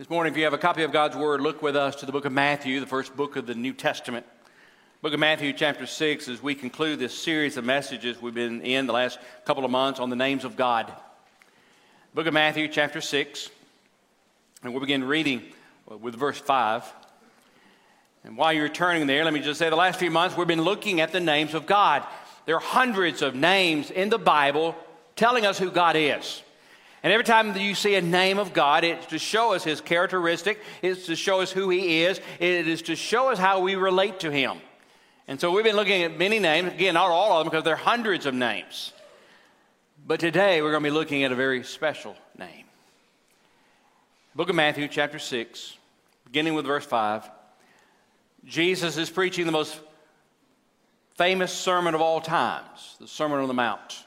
This morning, if you have a copy of God's Word, look with us to the book of Matthew, the first book of the New Testament. Book of Matthew, chapter 6, as we conclude this series of messages we've been in the last couple of months on the names of God. Book of Matthew, chapter 6, and we'll begin reading with verse 5. And while you're turning there, let me just say the last few months we've been looking at the names of God. There are hundreds of names in the Bible telling us who God is. And every time you see a name of God, it's to show us his characteristic, it's to show us who he is, it is to show us how we relate to him. And so we've been looking at many names, again, not all of them because there are hundreds of names. But today we're going to be looking at a very special name. Book of Matthew, chapter 6, beginning with verse 5. Jesus is preaching the most famous sermon of all times, the Sermon on the Mount.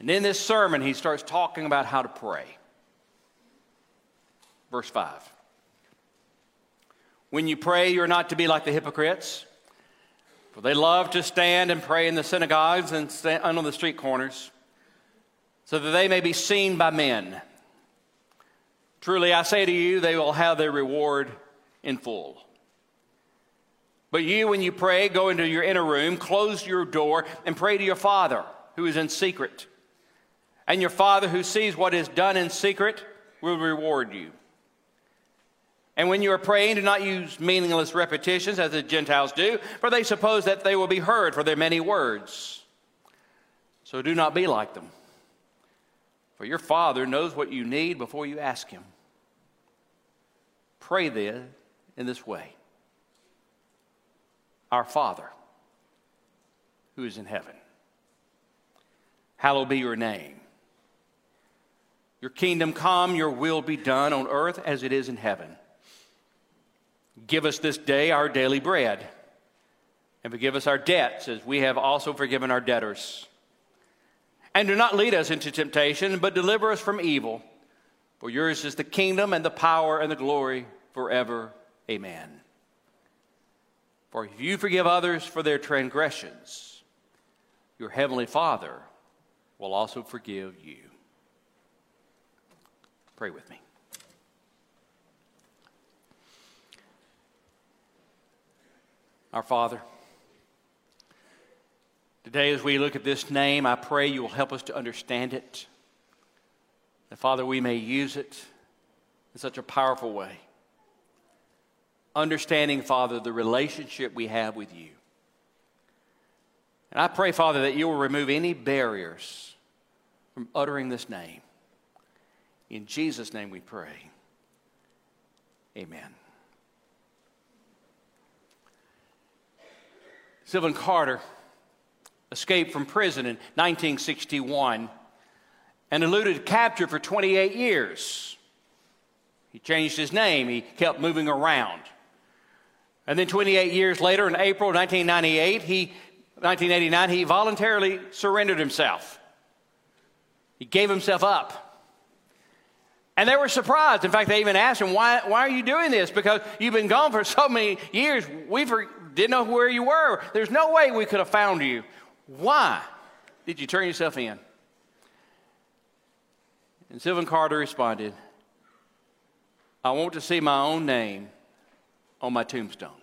And in this sermon, he starts talking about how to pray. Verse 5. When you pray, you're not to be like the hypocrites, for they love to stand and pray in the synagogues and on the street corners, so that they may be seen by men. Truly, I say to you, they will have their reward in full. But you, when you pray, go into your inner room, close your door, and pray to your Father who is in secret and your Father who sees what is done in secret will reward you. And when you are praying, do not use meaningless repetitions as the Gentiles do, for they suppose that they will be heard for their many words. So do not be like them. For your Father knows what you need before you ask Him. Pray then in this way Our Father, who is in heaven, hallowed be your name. Your kingdom come, your will be done on earth as it is in heaven. Give us this day our daily bread, and forgive us our debts as we have also forgiven our debtors. And do not lead us into temptation, but deliver us from evil. For yours is the kingdom and the power and the glory forever. Amen. For if you forgive others for their transgressions, your heavenly Father will also forgive you. Pray with me. Our Father, today as we look at this name, I pray you will help us to understand it. That, Father, we may use it in such a powerful way. Understanding, Father, the relationship we have with you. And I pray, Father, that you will remove any barriers from uttering this name. In Jesus' name we pray. Amen. Sylvan Carter escaped from prison in 1961 and eluded capture for 28 years. He changed his name, he kept moving around. And then 28 years later, in April 1998, he, 1989, he voluntarily surrendered himself. He gave himself up. And they were surprised. In fact, they even asked him, why, why are you doing this? Because you've been gone for so many years. We didn't know where you were. There's no way we could have found you. Why did you turn yourself in? And Sylvan Carter responded, I want to see my own name on my tombstone.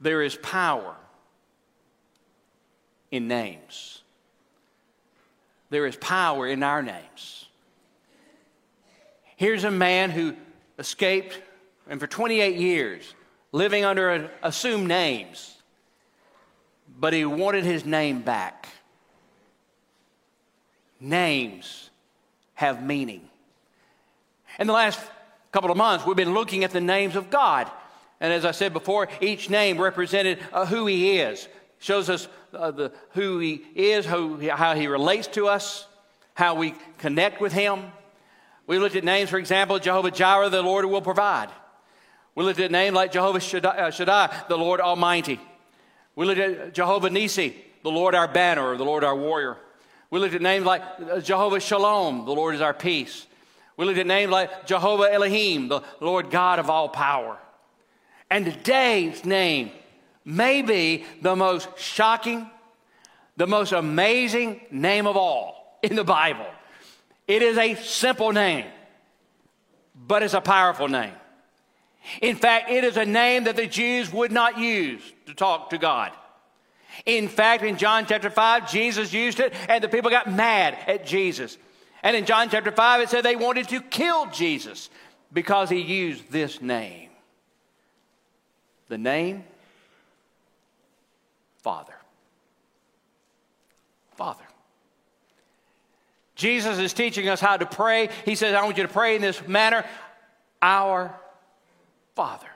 There is power in names. There is power in our names. Here's a man who escaped and for 28 years living under assumed names, but he wanted his name back. Names have meaning. In the last couple of months, we've been looking at the names of God. And as I said before, each name represented uh, who he is shows us uh, the, who he is, who, how he relates to us, how we connect with him. We looked at names, for example, Jehovah Jireh, the Lord will provide. We looked at names like Jehovah Shaddai, uh, Shaddai, the Lord Almighty. We looked at Jehovah Nisi, the Lord our banner, or the Lord our warrior. We looked at names like uh, Jehovah Shalom, the Lord is our peace. We looked at names like Jehovah Elohim, the Lord God of all power. And today's name may be the most shocking, the most amazing name of all in the Bible. It is a simple name, but it's a powerful name. In fact, it is a name that the Jews would not use to talk to God. In fact, in John chapter 5, Jesus used it, and the people got mad at Jesus. And in John chapter 5, it said they wanted to kill Jesus because he used this name. The name Father. Father. Jesus is teaching us how to pray. He says, I want you to pray in this manner Our Father.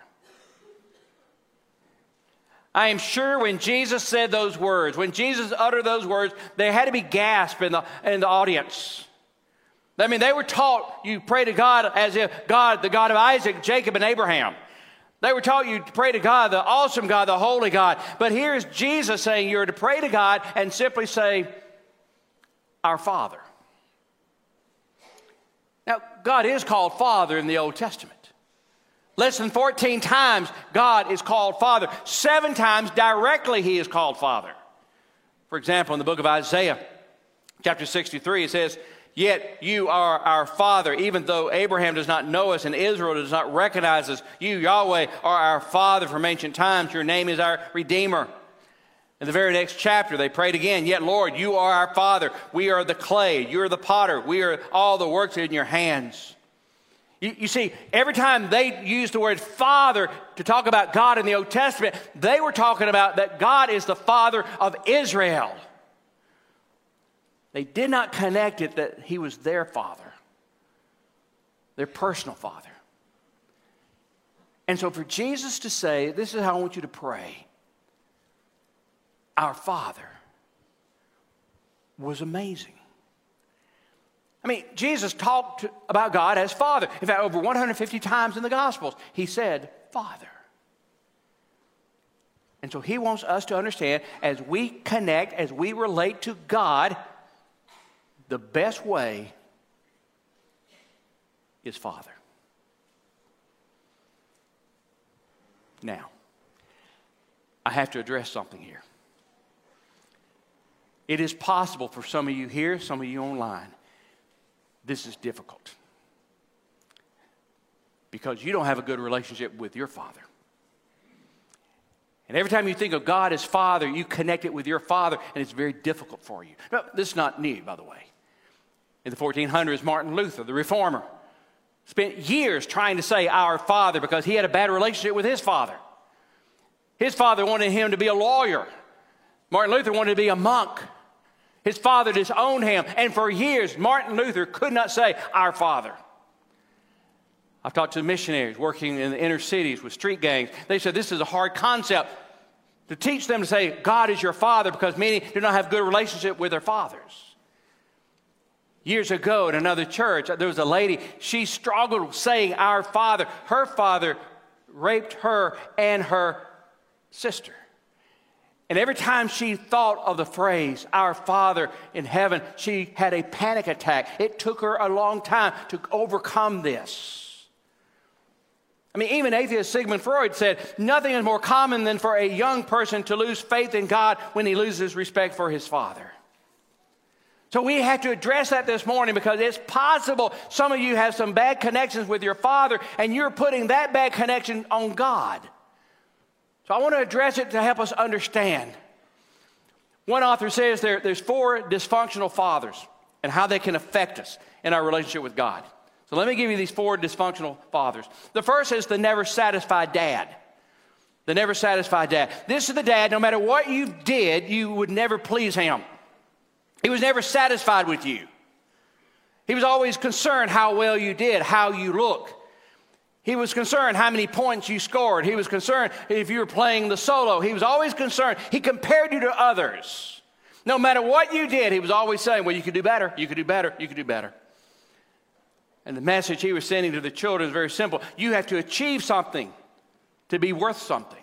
I am sure when Jesus said those words, when Jesus uttered those words, there had to be gasp in the, in the audience. I mean, they were taught you pray to God as if God, the God of Isaac, Jacob, and Abraham. They were taught you to pray to God, the awesome God, the holy God. But here's Jesus saying you're to pray to God and simply say, Our Father. Now, God is called Father in the Old Testament. Less than 14 times God is called Father. Seven times directly He is called Father. For example, in the book of Isaiah, chapter 63, it says, Yet you are our Father, even though Abraham does not know us and Israel does not recognize us. You, Yahweh, are our Father from ancient times. Your name is our Redeemer. In the very next chapter, they prayed again, Yet, Lord, you are our Father. We are the clay. You are the potter. We are all the works in your hands. You, you, see, every time they used the word Father to talk about God in the Old Testament, they were talking about that God is the Father of Israel. They did not connect it that He was their Father, their personal Father. And so for Jesus to say, This is how I want you to pray, our Father, was amazing. I mean, Jesus talked about God as Father. In fact, over 150 times in the Gospels, he said, Father. And so he wants us to understand as we connect, as we relate to God, the best way is Father. Now, I have to address something here. It is possible for some of you here, some of you online, this is difficult because you don't have a good relationship with your father. And every time you think of God as Father, you connect it with your Father, and it's very difficult for you. No, this is not new, by the way. In the 1400s, Martin Luther, the reformer, spent years trying to say our Father because he had a bad relationship with his father. His father wanted him to be a lawyer, Martin Luther wanted to be a monk. His father disowned him. And for years, Martin Luther could not say, Our Father. I've talked to missionaries working in the inner cities with street gangs. They said this is a hard concept to teach them to say, God is your father, because many do not have good relationship with their fathers. Years ago in another church, there was a lady, she struggled saying, Our Father. Her father raped her and her sister. And every time she thought of the phrase, Our Father in heaven, she had a panic attack. It took her a long time to overcome this. I mean, even atheist Sigmund Freud said nothing is more common than for a young person to lose faith in God when he loses respect for his father. So we have to address that this morning because it's possible some of you have some bad connections with your father and you're putting that bad connection on God. So I want to address it to help us understand. One author says there, there's four dysfunctional fathers and how they can affect us in our relationship with God. So let me give you these four dysfunctional fathers. The first is the never satisfied dad. The never satisfied dad. This is the dad, no matter what you did, you would never please him. He was never satisfied with you. He was always concerned how well you did, how you look. He was concerned how many points you scored. He was concerned if you were playing the solo. He was always concerned. He compared you to others. No matter what you did, he was always saying, Well, you could do better, you could do better, you could do better. And the message he was sending to the children is very simple you have to achieve something to be worth something.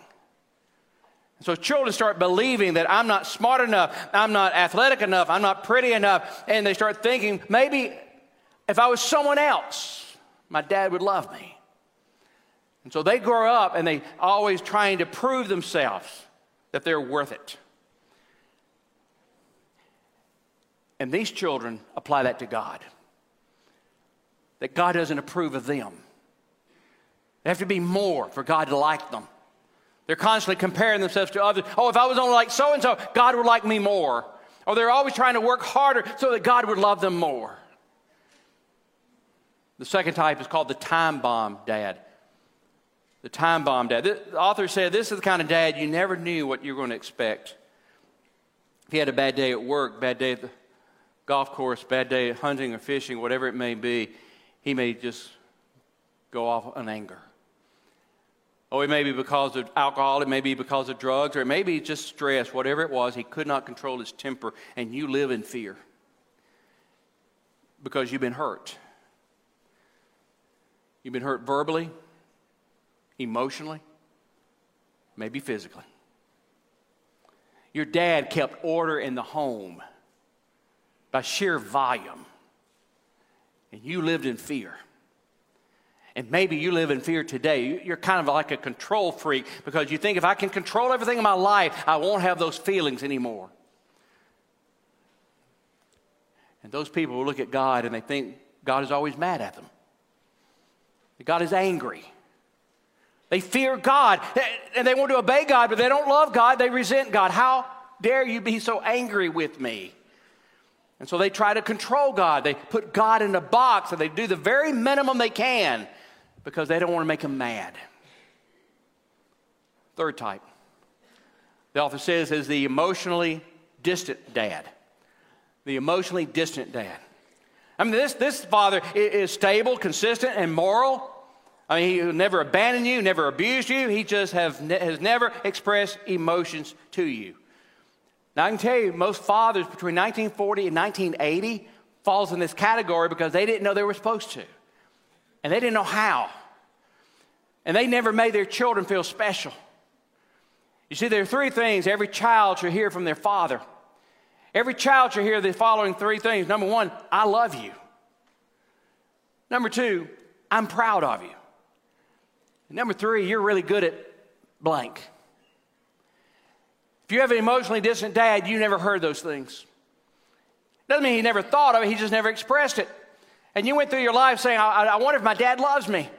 So children start believing that I'm not smart enough, I'm not athletic enough, I'm not pretty enough, and they start thinking maybe if I was someone else, my dad would love me. And so they grow up and they always trying to prove themselves that they're worth it. And these children apply that to God. that God doesn't approve of them. They have to be more for God to like them. They're constantly comparing themselves to others. Oh, if I was only like so and so, God would like me more. Or they're always trying to work harder so that God would love them more. The second type is called the time bomb dad. The time bomb dad. The author said this is the kind of dad you never knew what you were going to expect. If he had a bad day at work, bad day at the golf course, bad day hunting or fishing, whatever it may be, he may just go off in anger. Oh, it may be because of alcohol, it may be because of drugs, or it may be just stress, whatever it was, he could not control his temper, and you live in fear because you've been hurt. You've been hurt verbally, emotionally, maybe physically. Your dad kept order in the home by sheer volume, and you lived in fear. And maybe you live in fear today. You're kind of like a control freak because you think if I can control everything in my life, I won't have those feelings anymore. And those people will look at God and they think God is always mad at them. God is angry. They fear God and they want to obey God, but they don't love God. They resent God. How dare you be so angry with me? And so they try to control God. They put God in a box and they do the very minimum they can because they don't want to make him mad. Third type, the author says, is the emotionally distant dad. The emotionally distant dad. I mean, this, this father is stable, consistent, and moral. I mean, he never abandoned you, never abused you. He just have, has never expressed emotions to you. Now, I can tell you, most fathers between 1940 and 1980 falls in this category because they didn't know they were supposed to. And they didn't know how. And they never made their children feel special. You see, there are three things every child should hear from their father. Every child should hear the following three things. Number one, I love you. Number two, I'm proud of you. number three, you're really good at blank. If you have an emotionally distant dad, you never heard those things. Doesn't mean he never thought of it, he just never expressed it. And you went through your life saying, I, I wonder if my dad loves me.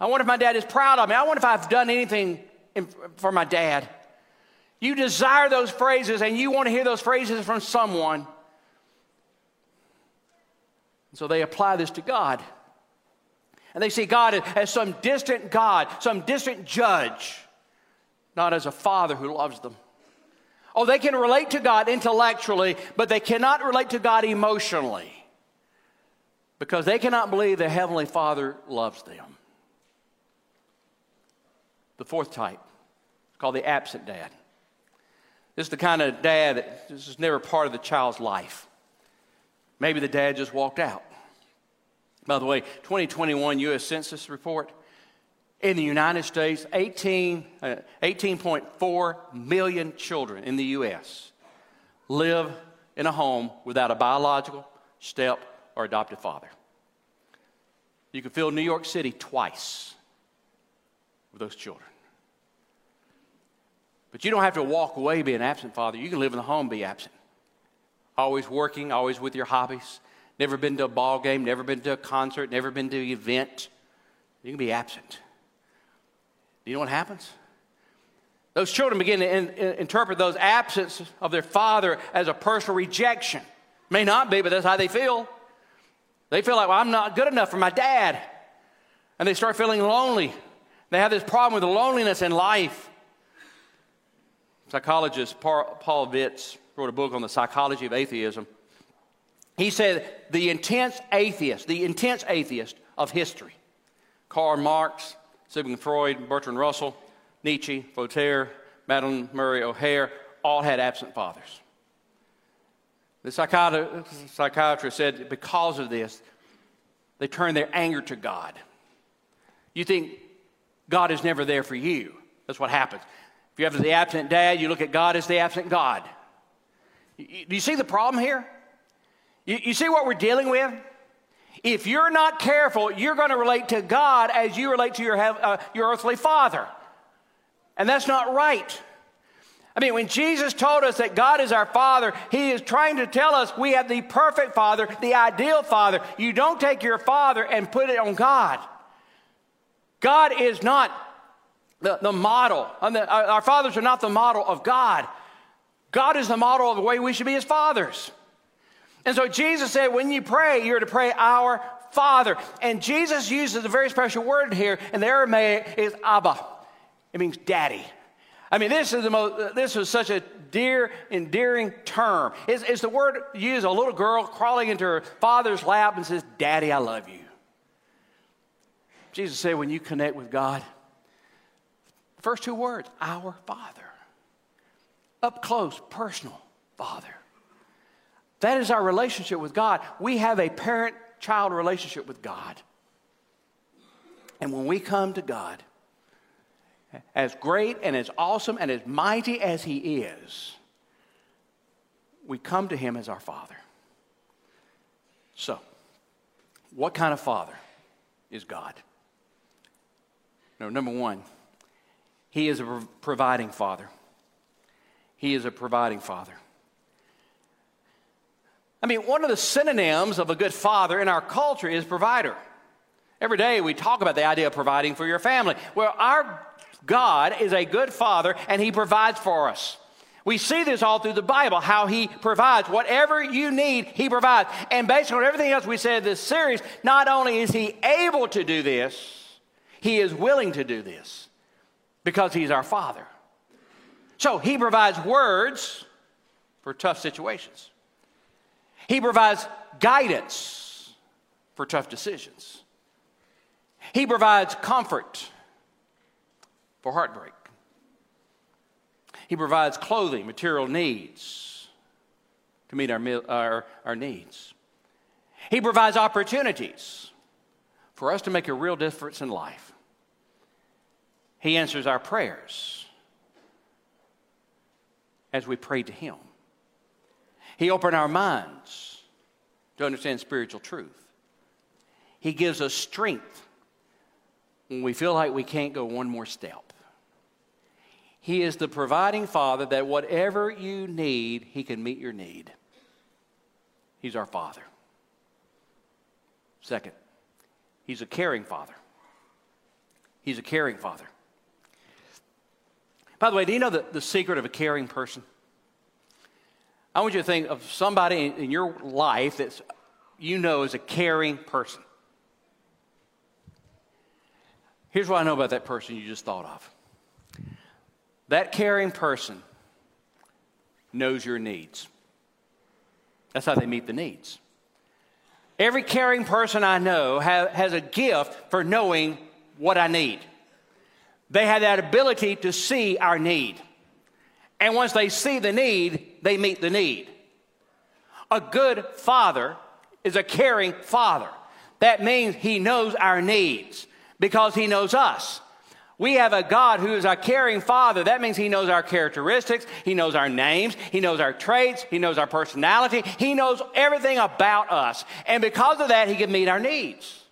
I wonder if my dad is proud of me. I wonder if I've done anything in, for my dad. You desire those phrases and you want to hear those phrases from someone. So they apply this to God. And they see God as some distant God, some distant judge, not as a father who loves them. Oh, they can relate to God intellectually, but they cannot relate to God emotionally because they cannot believe their Heavenly Father loves them. The fourth type is called the absent dad. This is the kind of dad that this is never part of the child's life. Maybe the dad just walked out. By the way, 2021 U.S. Census report in the United States, 18, uh, 18.4 million children in the U.S. live in a home without a biological, step, or adopted father. You can fill New York City twice with those children. But you don't have to walk away being an absent, Father. You can live in the home be absent. Always working, always with your hobbies. Never been to a ball game, never been to a concert, never been to an event. You can be absent. Do you know what happens? Those children begin to in, in, interpret those absences of their father as a personal rejection. May not be, but that's how they feel. They feel like, well, I'm not good enough for my dad. And they start feeling lonely. They have this problem with loneliness in life. Psychologist Paul Vitz wrote a book on the psychology of atheism. He said, the intense atheist, the intense atheist of history, Karl Marx, Sigmund Freud, Bertrand Russell, Nietzsche, Voltaire, Madalyn Murray O'Hair, all had absent fathers. The psychiatrist said because of this, they turned their anger to God. You think God is never there for you. That's what happens. If you have the absent dad, you look at God as the absent God. Do you see the problem here? You, you see what we're dealing with? If you're not careful, you're going to relate to God as you relate to your, uh, your earthly father. And that's not right. I mean, when Jesus told us that God is our Father, He is trying to tell us we have the perfect Father, the ideal Father. You don't take your Father and put it on God. God is not the, the model. Our fathers are not the model of God. God is the model of the way we should be as fathers. And so Jesus said, when you pray, you're to pray our Father. And Jesus uses a very special word here, and the Aramaic is Abba. It means daddy. I mean, this is the most, this is such a dear, endearing term. It's, it's the word used a little girl crawling into her father's lap and says, Daddy, I love you. Jesus said, when you connect with God, the first two words, our Father. Up close, personal Father. That is our relationship with God. We have a parent child relationship with God. And when we come to God, as great and as awesome and as mighty as He is, we come to Him as our Father. So, what kind of Father is God? No, number one, He is a providing Father. He is a providing Father. I mean, one of the synonyms of a good father in our culture is provider. Every day we talk about the idea of providing for your family. Well, our God is a good father and he provides for us. We see this all through the Bible, how he provides. Whatever you need, he provides. And based on everything else we said in this series, not only is he able to do this, he is willing to do this because he's our father. So he provides words for tough situations. He provides guidance for tough decisions. He provides comfort for heartbreak. He provides clothing, material needs to meet our, our, our needs. He provides opportunities for us to make a real difference in life. He answers our prayers as we pray to Him. He opens our minds to understand spiritual truth. He gives us strength when we feel like we can't go one more step. He is the providing Father that whatever you need, He can meet your need. He's our Father. Second, He's a caring Father. He's a caring Father. By the way, do you know the, the secret of a caring person? I want you to think of somebody in, in your life that you know is a caring person. Here's what I know about that person you just thought of that caring person knows your needs. That's how they meet the needs. Every caring person I know has a gift for knowing what I need. They have that ability to see our need. And once they see the need, they meet the need. A good father is a caring father. That means he knows our needs because he knows us. We have a God who is our caring father. That means he knows our characteristics, he knows our names, he knows our traits, he knows our personality, he knows everything about us. And because of that, he can meet our needs.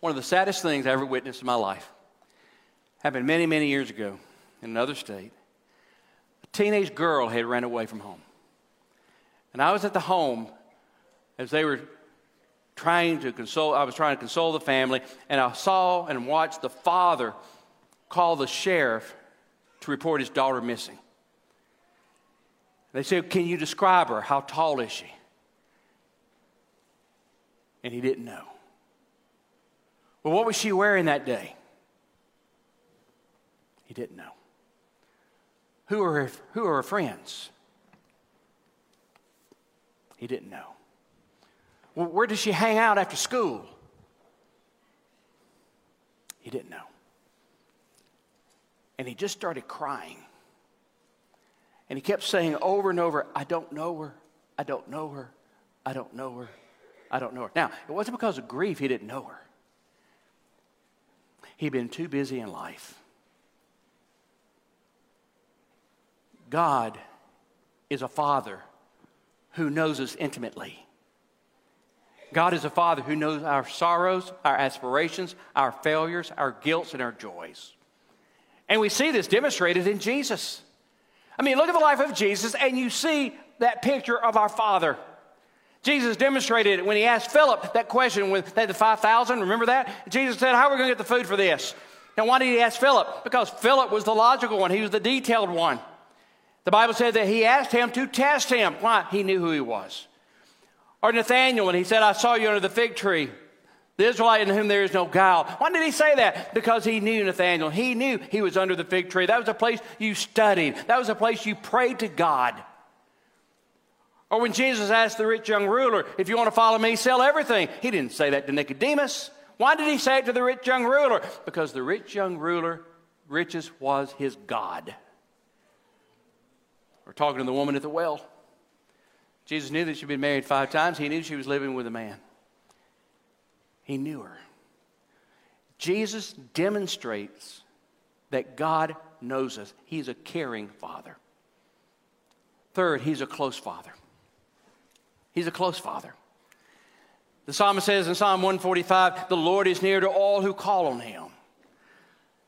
One of the saddest things I ever witnessed in my life happened many, many years ago in another state. A teenage girl had ran away from home. And I was at the home as they were trying to console, I was trying to console the family, and I saw and watched the father call the sheriff to report his daughter missing. They said, Can you describe her? How tall is she? And he didn't know. Well, what was she wearing that day? He didn't know. Who are her, who are her friends? He didn't know. Where does she hang out after school? He didn't know. And he just started crying. And he kept saying over and over, I don't know her. I don't know her. I don't know her. I don't know her. Now, it wasn't because of grief he didn't know her. He'd been too busy in life. God is a father who knows us intimately. God is a father who knows our sorrows, our aspirations, our failures, our guilts, and our joys. And we see this demonstrated in Jesus. I mean, look at the life of Jesus, and you see that picture of our Father. Jesus demonstrated it when he asked Philip that question with the 5,000. Remember that? Jesus said, How are we going to get the food for this? Now, why did he ask Philip? Because Philip was the logical one, he was the detailed one. The Bible said that he asked him to test him. Why? He knew who he was. Or Nathaniel, when he said, I saw you under the fig tree, the Israelite in whom there is no guile. Why did he say that? Because he knew Nathaniel. He knew he was under the fig tree. That was a place you studied, that was a place you prayed to God. Or when Jesus asked the rich young ruler, If you want to follow me, sell everything. He didn't say that to Nicodemus. Why did he say it to the rich young ruler? Because the rich young ruler, riches was his God. We're talking to the woman at the well. Jesus knew that she'd been married five times. He knew she was living with a man. He knew her. Jesus demonstrates that God knows us. He's a caring father. Third, he's a close father. He's a close father. The psalmist says in Psalm 145, The Lord is near to all who call on him.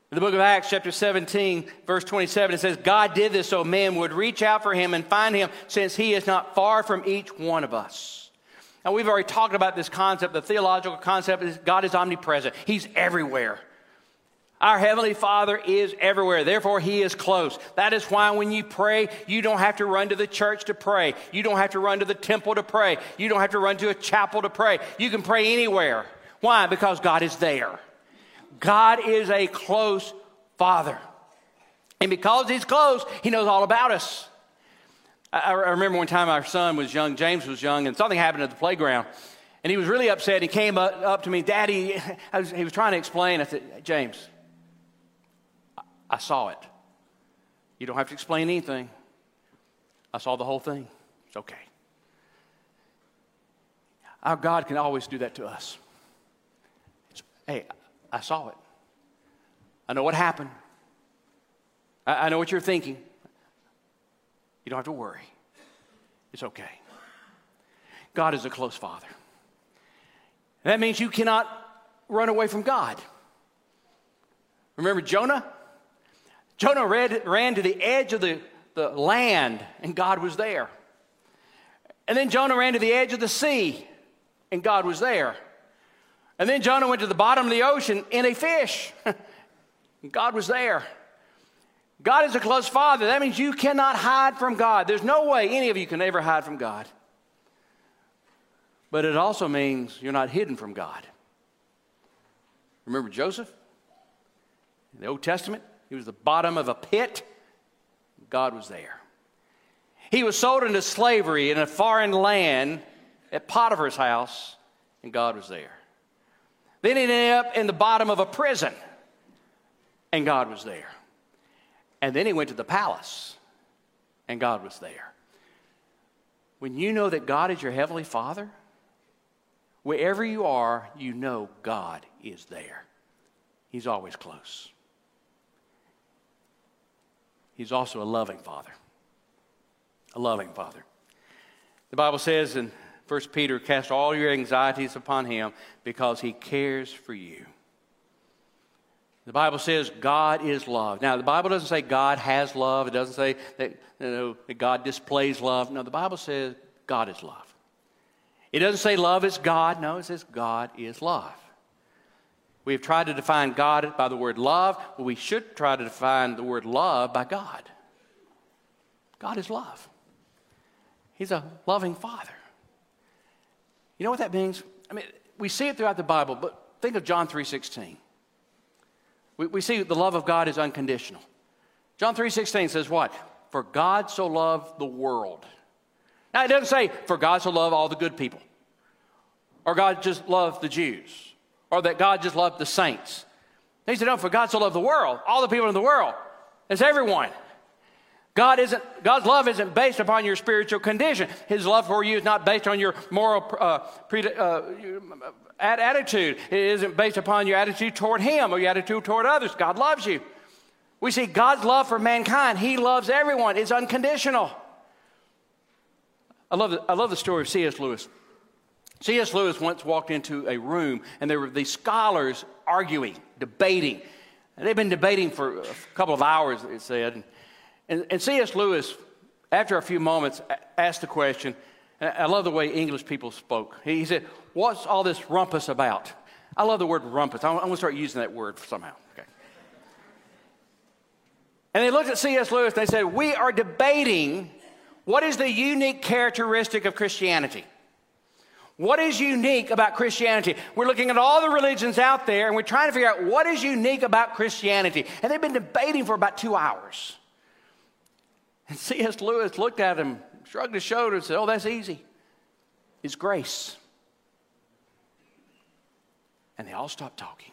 In the book of Acts, chapter 17, verse 27, it says, God did this so men would reach out for him and find him, since he is not far from each one of us. Now, we've already talked about this concept. The theological concept is God is omnipresent, he's everywhere. Our Heavenly Father is everywhere. Therefore, He is close. That is why when you pray, you don't have to run to the church to pray. You don't have to run to the temple to pray. You don't have to run to a chapel to pray. You can pray anywhere. Why? Because God is there. God is a close Father. And because He's close, He knows all about us. I, I remember one time our son was young, James was young, and something happened at the playground. And he was really upset. He came up, up to me, Daddy, was, he was trying to explain. I said, James, I saw it. You don't have to explain anything. I saw the whole thing. It's okay. Our God can always do that to us. It's, hey, I saw it. I know what happened. I, I know what you're thinking. You don't have to worry. It's okay. God is a close father. that means you cannot run away from God. Remember Jonah? Jonah read, ran to the edge of the, the land, and God was there. And then Jonah ran to the edge of the sea, and God was there. And then Jonah went to the bottom of the ocean in a fish, God was there. God is a close father. That means you cannot hide from God. There's no way any of you can ever hide from God. But it also means you're not hidden from God. Remember Joseph in the Old Testament? He was the bottom of a pit. God was there. He was sold into slavery in a foreign land at Potiphar's house, and God was there. Then he ended up in the bottom of a prison, and God was there. And then he went to the palace, and God was there. When you know that God is your heavenly Father, wherever you are, you know God is there. He's always close. He's also a loving father. A loving father. The Bible says in 1 Peter, cast all your anxieties upon him because he cares for you. The Bible says God is love. Now, the Bible doesn't say God has love. It doesn't say that, you know, that God displays love. No, the Bible says God is love. It doesn't say love is God. No, it says God is love. We have tried to define God by the word love. but we should try to define the word love by God. God is love. He's a loving father. You know what that means? I mean, we see it throughout the Bible, but think of John 3.16. We, we see the love of God is unconditional. John 3.16 says what? For God so loved the world. Now, it doesn't say, for God so loved all the good people. Or God just loved the Jews or that God just loved the saints. He said, No, for God so loved the world, all the people in the world. It's everyone. God isn't, God's love isn't based upon your spiritual condition. His love for you is not based on your moral uh, pre, uh, attitude. It isn't based upon your attitude toward Him or your attitude toward others. God loves you. We see God's love for mankind. He loves everyone. It's unconditional. I love the, I love the story of C.S. Lewis. C.S. Lewis once walked into a room and there were these scholars arguing, debating. And they've been debating for a couple of hours, it said. And, and, C.S. Lewis, after a few moments, asked the question. I love the way English people spoke. He said, What's all this rumpus about? I love the word rumpus. I'm, I'm going to start using that word somehow. Okay. And they looked at C.S. Lewis and they said, We are debating what is the unique characteristic of Christianity. What is unique about Christianity? We're looking at all the religions out there and we're trying to figure out what is unique about Christianity. And they've been debating for about two hours. And C.S. Lewis looked at him, shrugged his shoulders, and said, Oh, that's easy. It's grace. And they all stopped talking.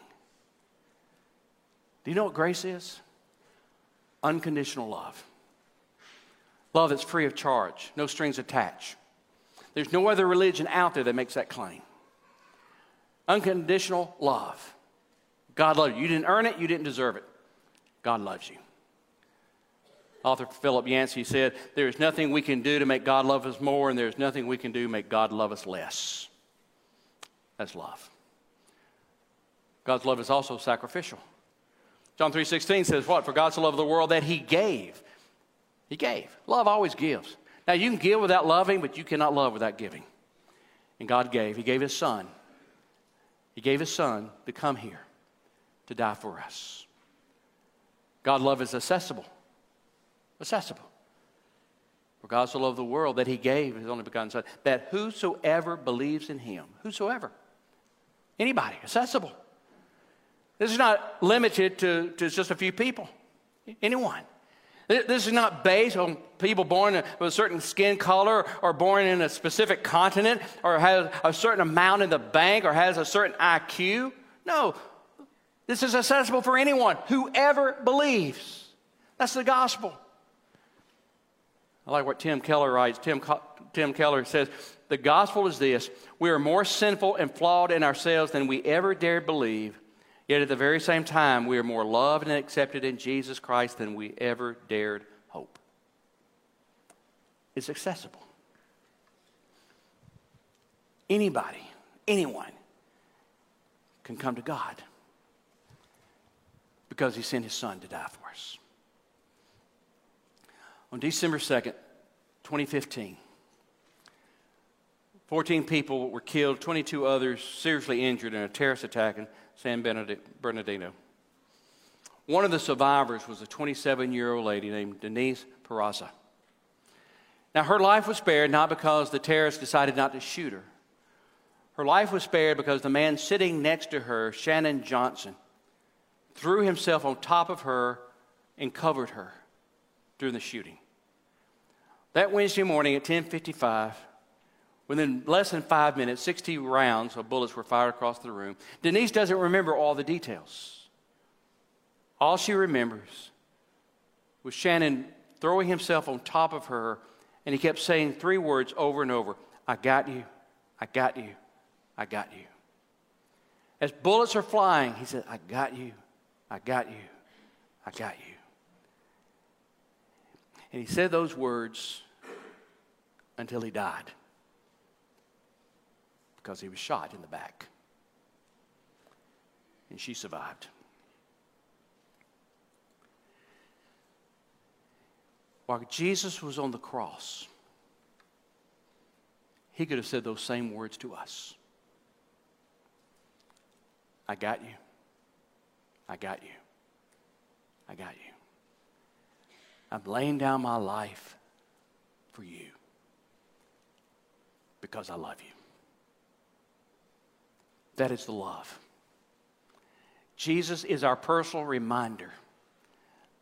Do you know what grace is? Unconditional love. Love that's free of charge, no strings attached. There's no other religion out there that makes that claim. Unconditional love. God loves you. You didn't earn it, you didn't deserve it. God loves you. Author Philip Yancey said, There is nothing we can do to make God love us more, and there's nothing we can do to make God love us less. That's love. God's love is also sacrificial. John 3:16 says what? For God so loved the world that he gave. He gave. Love always gives. Now you can give without loving, but you cannot love without giving. And God gave. He gave his son. He gave his son to come here to die for us. God love is accessible accessible. For God so loved the world that he gave his only begotten Son, that whosoever believes in him, whosoever, anybody, accessible. This is not limited to, to just a few people, anyone. This is not based on people born with a certain skin color or born in a specific continent or has a certain amount in the bank or has a certain IQ. No, this is accessible for anyone, whoever believes. That's the gospel. I like what Tim Keller writes. Tim, Tim Keller says, The gospel is this we are more sinful and flawed in ourselves than we ever dared believe, yet at the very same time, we are more loved and accepted in Jesus Christ than we ever dared hope. It's accessible. Anybody, anyone can come to God because He sent His Son to die for us. On December 2nd, 2015, 14 people were killed, 22 others seriously injured in a terrorist attack in San Bernardino. One of the survivors was a 27 year old lady named Denise Peraza. Now, her life was spared not because the terrorists decided not to shoot her. Her life was spared because the man sitting next to her, Shannon Johnson, threw himself on top of her and covered her during the shooting. That Wednesday morning at 10:55, within less than five minutes, 60 rounds of bullets were fired across the room. Denise doesn't remember all the details. All she remembers was Shannon throwing himself on top of her, and he kept saying three words over and over I got you, I got you, I got you. As bullets are flying, he said, I got you, I got you, I got you. And he said those words until he died because he was shot in the back. And she survived. While Jesus was on the cross, he could have said those same words to us I got you. I got you. I got you. I'm laying down my life for you because I love you. That is the love. Jesus is our personal reminder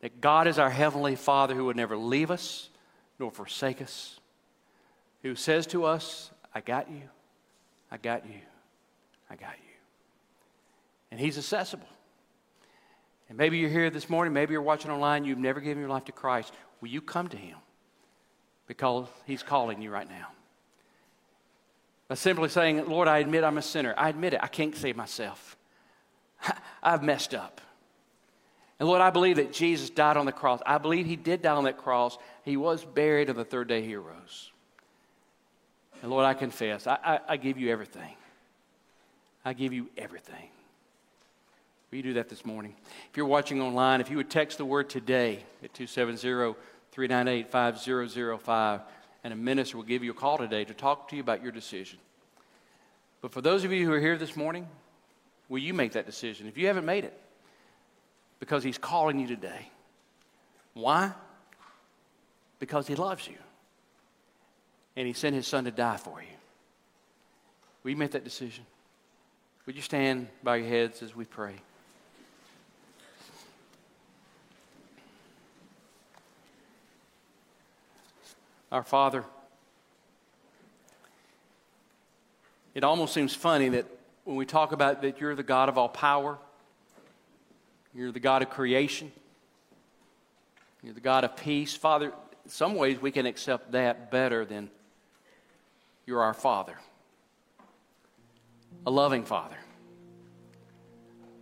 that God is our Heavenly Father who would never leave us nor forsake us, who says to us, I got you, I got you, I got you. And He's accessible. And maybe you're here this morning, maybe you're watching online, you've never given your life to Christ. Will you come to Him? Because He's calling you right now. By simply saying, Lord, I admit I'm a sinner. I admit it. I can't save myself. I've messed up. And Lord, I believe that Jesus died on the cross. I believe he did die on that cross. He was buried, and the third day he rose. And Lord, I confess, I, I, I give you everything. I give you everything. Will you do that this morning? If you're watching online, if you would text the word today at 270 398 5005, and a minister will give you a call today to talk to you about your decision. But for those of you who are here this morning, will you make that decision? If you haven't made it, because He's calling you today. Why? Because He loves you. And He sent His Son to die for you. Will you make that decision? Would you stand by your heads as we pray? Our Father, it almost seems funny that when we talk about that you're the God of all power, you're the God of creation, you're the God of peace. Father, in some ways we can accept that better than you're our Father, a loving Father,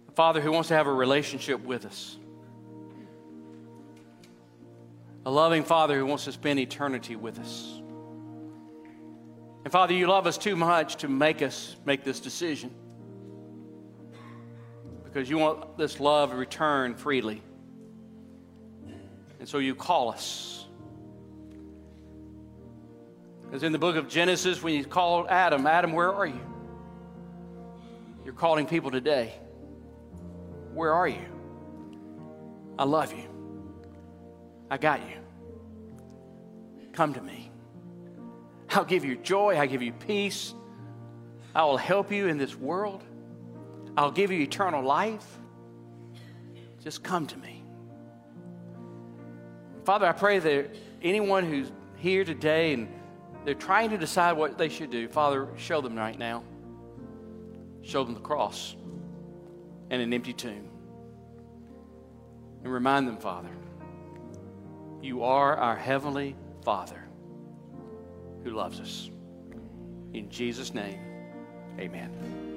a Father who wants to have a relationship with us. A loving Father who wants to spend eternity with us. And Father, you love us too much to make us make this decision because you want this love to return freely. And so you call us. As in the book of Genesis, when you called Adam, Adam, where are you? You're calling people today. Where are you? I love you. I got you. Come to me. I'll give you joy. I'll give you peace. I will help you in this world. I'll give you eternal life. Just come to me. Father, I pray that anyone who's here today and they're trying to decide what they should do, Father, show them right now. Show them the cross and an empty tomb. And remind them, Father, you are our heavenly Father who loves us. In Jesus' name, amen.